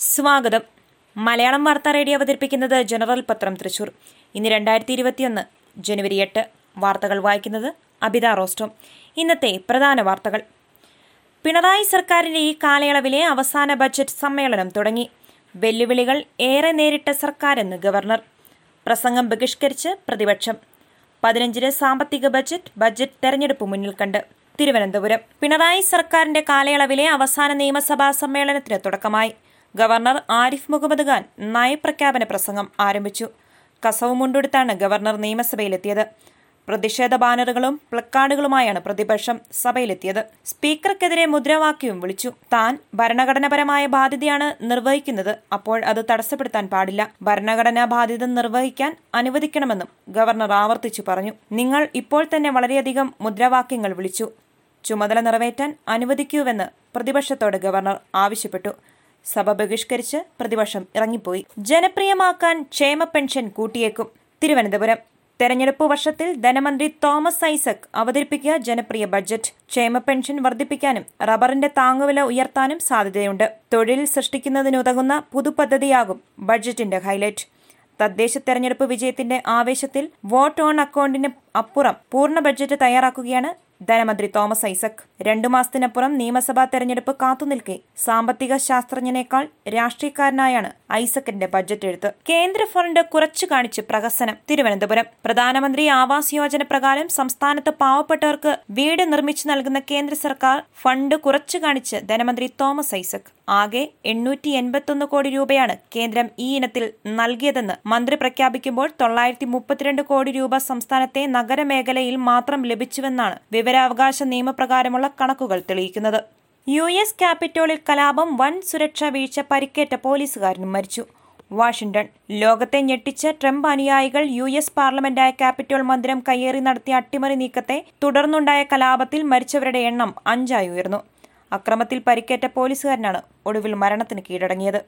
സ്വാഗതം. മലയാളം വാർത്താ റേഡിയോ അവതരിപ്പിക്കുന്നത് ജനറൽ പത്രം തൃശൂർ. ഇന്ന് രണ്ടായിരത്തി ഇരുപത്തിയൊന്ന് ജനുവരി എട്ട്. വാർത്തകൾ വായിക്കുന്നത് അബിത റോസ്റ്റോം. ഇന്നത്തെ പ്രധാന വാർത്തകൾ. പിണറായി സർക്കാരിന്റെ ഈ കാലയളവിലെ അവസാന ബജറ്റ് സമ്മേളനം തുടങ്ങി. വെല്ലുവിളികൾ ഏറെ നേരിട്ട സർക്കാരെന്ന് ഗവർണർ. പ്രസംഗം ബഹിഷ്കരിച്ച് പ്രതിപക്ഷം. പതിനഞ്ചിന് സാമ്പത്തിക ബജറ്റ് ബജറ്റ് തെരഞ്ഞെടുപ്പ് മുന്നിൽ കണ്ട്. തിരുവനന്തപുരം. പിണറായി സർക്കാരിന്റെ കാലയളവിലെ അവസാന നിയമസഭാ സമ്മേളനത്തിന് തുടക്കമായി. ഗവർണർ ആരിഫ് മുഹമ്മദ് ഖാൻ നയപ്രഖ്യാപന പ്രസംഗം ആരംഭിച്ചു. കസവ് മുണ്ടെടുത്താണ് ഗവർണർ നിയമസഭയിലെത്തിയത്. പ്രതിഷേധ ബാനറുകളും പ്ലക്കാർഡുകളുമായാണ് പ്രതിപക്ഷം സഭയിലെത്തിയത്. സ്പീക്കർക്കെതിരെ മുദ്രാവാക്യവും വിളിച്ചു. താൻ ഭരണഘടനാപരമായ ബാധ്യതയാണ് നിർവഹിക്കുന്നത്. അപ്പോൾ അത് തടസ്സപ്പെടുത്താൻ പാടില്ല. ഭരണഘടനാ ബാധ്യത നിർവഹിക്കാൻ അനുവദിക്കണമെന്നും ഗവർണർ ആവർത്തിച്ചു പറഞ്ഞു. നിങ്ങൾ ഇപ്പോൾ തന്നെ വളരെയധികം മുദ്രാവാക്യങ്ങൾ വിളിച്ചു. ചുമതല നിറവേറ്റാൻ അനുവദിക്കൂവെന്ന് പ്രതിപക്ഷത്തോട് ഗവർണർ ആവശ്യപ്പെട്ടു. സഭ ബഹിഷ്കരിച്ച് പ്രതിപക്ഷം ഇറങ്ങിപ്പോയി. ജനപ്രിയമാക്കാൻ ക്ഷേമ പെൻഷൻ കൂട്ടിയേക്കും തിരുവനന്തപുരം. തെരഞ്ഞെടുപ്പ് വർഷത്തിൽ ധനമന്ത്രി തോമസ് ഐസക് അവതരിപ്പിക്കുക ജനപ്രിയ ബജറ്റ് ക്ഷേമ പെൻഷൻ വർദ്ധിപ്പിക്കാനും റബ്ബറിന്റെ താങ്ങുവില ഉയർത്താനും സാധ്യതയുണ്ട്. തൊഴിൽ സൃഷ്ടിക്കുന്നതിനുതകുന്ന പുതുപദ്ധതിയാകും ബജറ്റിന്റെ ഹൈലൈറ്റ്. തദ്ദേശ തെരഞ്ഞെടുപ്പ് വിജയത്തിന്റെ ആവേശത്തിൽ വോട്ട് ഓൺ അക്കൗണ്ടിന് അപ്പുറം പൂർണ ബഡ്ജറ്റ് തയ്യാറാക്കുകയാണ് ധനമന്ത്രി തോമസ് ഐസക് രണ്ടു മാസത്തിനപ്പുറം നിയമസഭാ തെരഞ്ഞെടുപ്പ് കാത്തുനിൽക്കെ. സാമ്പത്തിക ശാസ്ത്രജ്ഞനേക്കാൾ രാഷ്ട്രീയക്കാരനായാണ് ഐസക്കിന്റെ ബജറ്റ് എഴുത്ത്. കേന്ദ്ര ഫണ്ട് കുറച്ചു കാണിച്ച് പ്രഹസനം. തിരുവനന്തപുരം. പ്രധാനമന്ത്രി ആവാസ് യോജന പ്രകാരം സംസ്ഥാനത്ത് പാവപ്പെട്ടവർക്ക് വീട് നിർമ്മിച്ചു നൽകുന്ന കേന്ദ്ര സർക്കാർ ഫണ്ട് കുറച്ചു കാണിച്ച് ധനമന്ത്രി തോമസ് ഐസക്. ആകെ എണ്ണൂറ്റി എൺപത്തൊന്ന് കോടി രൂപയാണ് കേന്ദ്രം ഈ ഇനത്തിൽ നൽകിയതെന്ന് മന്ത്രി പ്രഖ്യാപിക്കുമ്പോൾ തൊള്ളായിരത്തി മുപ്പത്തിരണ്ട് കോടി രൂപ സംസ്ഥാനത്തെ നഗരമേഖലയിൽ മാത്രം ലഭിച്ചുവെന്നാണ് വിവരാവകാശ നിയമപ്രകാരമുള്ള കണക്കുകൾ തെളിയിക്കുന്നത്. യു എസ് ക്യാപിറ്റോളിൽ കലാപം വൻ സുരക്ഷാ വീഴ്ച പരിക്കേറ്റ പോലീസുകാരനും മരിച്ചു. വാഷിംഗ്ടൺ. ലോകത്തെ ഞെട്ടിച്ച ട്രംപ് അനുയായികൾ യു എസ് പാർലമെന്റായ ക്യാപിറ്റോൾ മന്ദിരം കയ്യേറി നടത്തിയ അട്ടിമറി നീക്കത്തെ തുടർന്നുണ്ടായ കലാപത്തിൽ മരിച്ചവരുടെ എണ്ണം അഞ്ചായി ഉയർന്നു. അക്രമത്തിൽ പരിക്കേറ്റ പോലീസുകാരനാണ് ഒടുവിൽ മരണത്തിന് കീഴടങ്ങിയത്.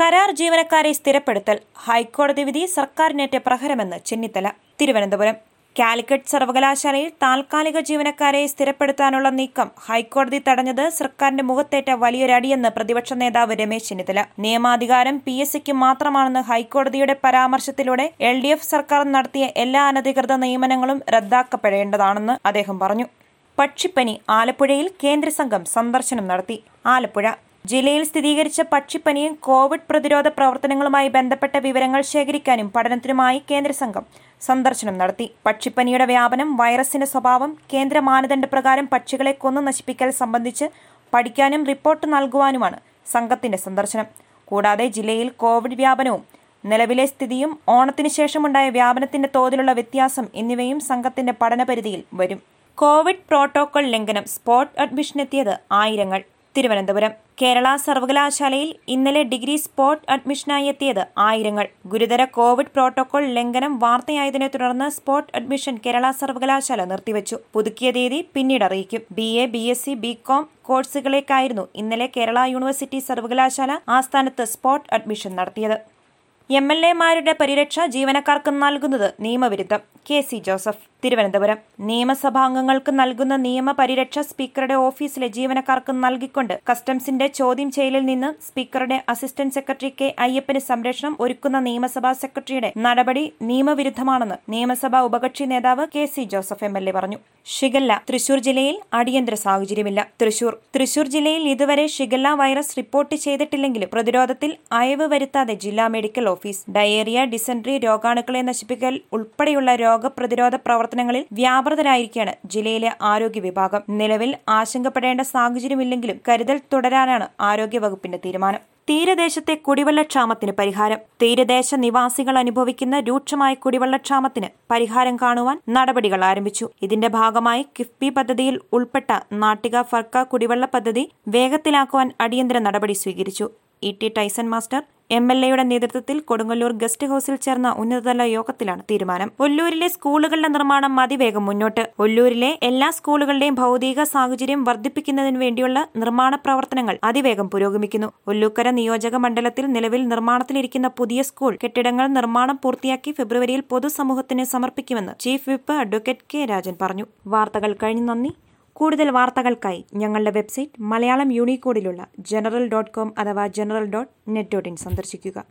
കരാർ ജീവനക്കാരെ സ്ഥിരപ്പെടുത്തൽ ഹൈക്കോടതി വിധി സർക്കാരിനേറ്റ പ്രഹരമെന്ന് ചെന്നിത്തല തിരുവനന്തപുരം. കാലിക്കറ്റ് സർവകലാശാലയിൽ താൽക്കാലിക ജീവനക്കാരെ സ്ഥിരപ്പെടുത്താനുള്ള നീക്കം ഹൈക്കോടതി തടഞ്ഞത് സർക്കാരിന്റെ മുഖത്തേറ്റ വലിയൊരടിയെന്ന് പ്രതിപക്ഷ നേതാവ് രമേശ് ചെന്നിത്തല. നിയമാധികാരം പി എസ് സിക്ക് മാത്രമാണെന്ന് ഹൈക്കോടതിയുടെ പരാമർശത്തിലൂടെ എൽ സർക്കാർ നടത്തിയ എല്ലാ അനധികൃത നിയമനങ്ങളും റദ്ദാക്കപ്പെടേണ്ടതാണെന്ന് അദ്ദേഹം പറഞ്ഞു. പക്ഷിപ്പനി ആലപ്പുഴയിൽ കേന്ദ്ര സംഘം സന്ദർശനം നടത്തി. ആലപ്പുഴ ജില്ലയിൽ സ്ഥിരീകരിച്ച പക്ഷിപ്പനിയും കോവിഡ് പ്രതിരോധ പ്രവർത്തനങ്ങളുമായി ബന്ധപ്പെട്ട വിവരങ്ങൾ ശേഖരിക്കാനും പഠനത്തിനുമായി കേന്ദ്ര സംഘം സന്ദർശനം നടത്തി. പക്ഷിപ്പനിയുടെ വ്യാപനം വൈറസിന്റെ സ്വഭാവം കേന്ദ്ര മാനദണ്ഡ പ്രകാരം പക്ഷികളെ കൊന്നു നശിപ്പിക്കൽ സംബന്ധിച്ച് പഠിക്കാനും റിപ്പോർട്ട് നൽകുവാനുമാണ് സംഘത്തിന്റെ സന്ദർശനം. കൂടാതെ ജില്ലയിൽ കോവിഡ് വ്യാപനവും നിലവിലെ സ്ഥിതിയും ഓണത്തിന് ശേഷമുണ്ടായ വ്യാപനത്തിന്റെ തോതിലുള്ള വ്യത്യാസം എന്നിവയും സംഘത്തിന്റെ പഠനപരിധിയിൽ വരും. കോവിഡ് പ്രോട്ടോകോൾ ലംഘനം സ്പോട്ട് അഡ്മിഷനെത്തിയത് ആയിരങ്ങൾ. തിരുവനന്തപുരം കേരള സർവകലാശാലയിൽ ഇന്നലെ ഡിഗ്രി സ്പോട്ട് അഡ്മിഷനായി എത്തിയത് ആയിരങ്ങൾ. ഗുരുതര കോവിഡ് പ്രോട്ടോകോൾ ലംഘനം വാർത്തയായതിനെ തുടർന്ന് സ്പോട്ട് അഡ്മിഷൻ കേരള സർവകലാശാല നിർത്തിവച്ചു. പുതുക്കിയ തീയതി പിന്നീട് അറിയിക്കും. B A B S C B com കോഴ്സുകളേക്കായിരുന്നു ഇന്നലെ കേരള യൂണിവേഴ്സിറ്റി സർവകലാശാല ആസ്ഥാനത്ത് സ്പോട്ട് അഡ്മിഷൻ നടത്തിയത്. എം എൽ എമാരുടെ പരിരക്ഷ ജീവനക്കാർക്ക് നൽകുന്നത് നിയമവിരുദ്ധം. K C Joseph Thiruvananthapuram. നിയമസഭാംഗങ്ങൾക്ക് നൽകുന്ന നിയമപരിരക്ഷ സ്പീക്കറുടെ ഓഫീസിലെ ജീവനക്കാർക്ക് നൽകിക്കൊണ്ട് കസ്റ്റംസിന്റെ ചോദ്യം ചെയ്യലിൽ നിന്ന് സ്പീക്കറുടെ അസിസ്റ്റന്റ് സെക്രട്ടറി കെ അയ്യപ്പന് സംരക്ഷണം ഒരുക്കുന്ന നിയമസഭാ സെക്രട്ടറിയുടെ നടപടി നിയമവിരുദ്ധമാണെന്ന് നിയമസഭാ ഉപകക്ഷി നേതാവ് K C Joseph M L A പറഞ്ഞു. ഷിഗല്ല തൃശൂർ ജില്ലയിൽ അടിയന്തര സാഹചര്യമില്ല. തൃശൂർ. തൃശൂർ ജില്ലയിൽ ഇതുവരെ ഷിഗല്ല വൈറസ് റിപ്പോർട്ട് ചെയ്തിട്ടില്ലെങ്കിലും പ്രതിരോധത്തിൽ അയവ് വരുത്താതെ ജില്ലാ മെഡിക്കൽ ഓഫീസ് ഡയേറിയ ഡിസെൻട്രി രോഗാണുക്കളെ നശിപ്പിക്കൽ ഉൾപ്പെടെയുള്ള രോഗപ്രതിരോധ പ്രവർത്തനങ്ങളിൽ വ്യാപൃതരായിരിക്കുകയാണ് ജില്ലയിലെ ആരോഗ്യ വിഭാഗം. നിലവിൽ ആശങ്കപ്പെടേണ്ട സാഹചര്യമില്ലെങ്കിലും കരുതൽ തുടരാനാണ് ആരോഗ്യവകുപ്പിന്റെ തീരുമാനം. തീരദേശത്തെ കുടിവെള്ളക്ഷാമത്തിന് പരിഹാരം. തീരദേശ നിവാസികൾ അനുഭവിക്കുന്ന രൂക്ഷമായ കുടിവെള്ളക്ഷാമത്തിന് പരിഹാരം കാണുവാൻ നടപടികൾ ആരംഭിച്ചു. ഇതിന്റെ ഭാഗമായി കിഫ്ബി പദ്ധതിയിൽ ഉൾപ്പെട്ട നാട്ടിക ഫർക്ക കുടിവെള്ള പദ്ധതി വേഗത്തിലാക്കുവാൻ അടിയന്തര നടപടി സ്വീകരിച്ചു. E T Tyson master M L എയുടെ നേതൃത്വത്തിൽ കൊടുങ്ങല്ലൂർ ഗസ്റ്റ് ഹൌസിൽ ചേർന്ന ഉന്നതതല യോഗത്തിലാണ് തീരുമാനം. ഒല്ലൂരിലെ സ്കൂളുകളുടെ നിർമ്മാണം അതിവേഗം മുന്നോട്ട്. ഒല്ലൂരിലെ എല്ലാ സ്കൂളുകളുടെയും ഭൗതിക സാഹചര്യം വർദ്ധിപ്പിക്കുന്നതിന് വേണ്ടിയുള്ള നിർമ്മാണ പ്രവർത്തനങ്ങൾ അതിവേഗം പുരോഗമിക്കുന്നു. ഒല്ലൂക്കര നിയോജക മണ്ഡലത്തിൽ നിലവിൽ നിർമ്മാണത്തിലിരിക്കുന്ന പുതിയ സ്കൂൾ കെട്ടിടങ്ങൾ നിർമ്മാണം പൂർത്തിയാക്കി ഫെബ്രുവരിയിൽ പൊതുസമൂഹത്തിന് സമർപ്പിക്കുമെന്ന് chief whip advocate K Rajan പറഞ്ഞു. വാർത്തകൾ കഴിഞ്ഞു. നന്ദി. കൂടുതൽ വാർത്തകൾക്കായി ഞങ്ങളുടെ വെബ്സൈറ്റ് മലയാളം യൂണിക്കോഡിലുള്ള ജനറൽ ഡോട്ട് കോം അഥവാ general dot net dot in സന്ദർശിക്കുക.